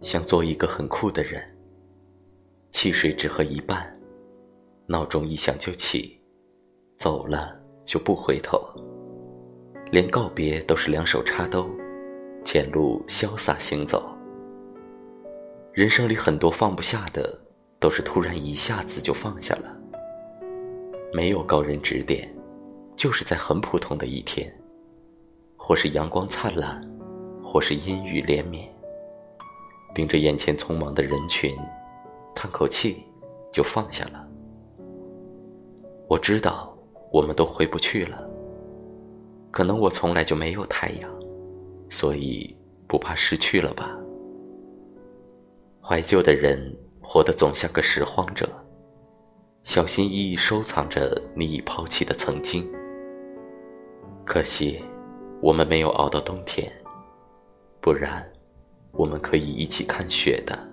想做一个很酷的人，汽水只喝一半，闹钟一响就起，走了就不回头，连告别都是两手插兜，前路潇洒行走。人生里很多放不下的，都是突然一下子就放下了。没有高人指点，就是在很普通的一天，或是阳光灿烂，或是阴雨连绵，盯着眼前匆忙的人群，叹口气，就放下了。我知道，我们都回不去了。可能我从来就没有太阳，所以不怕失去了吧。怀旧的人，活得总像个拾荒者。小心翼翼收藏着你已抛弃的曾经。可惜，我们没有熬到冬天，不然，我们可以一起看雪的。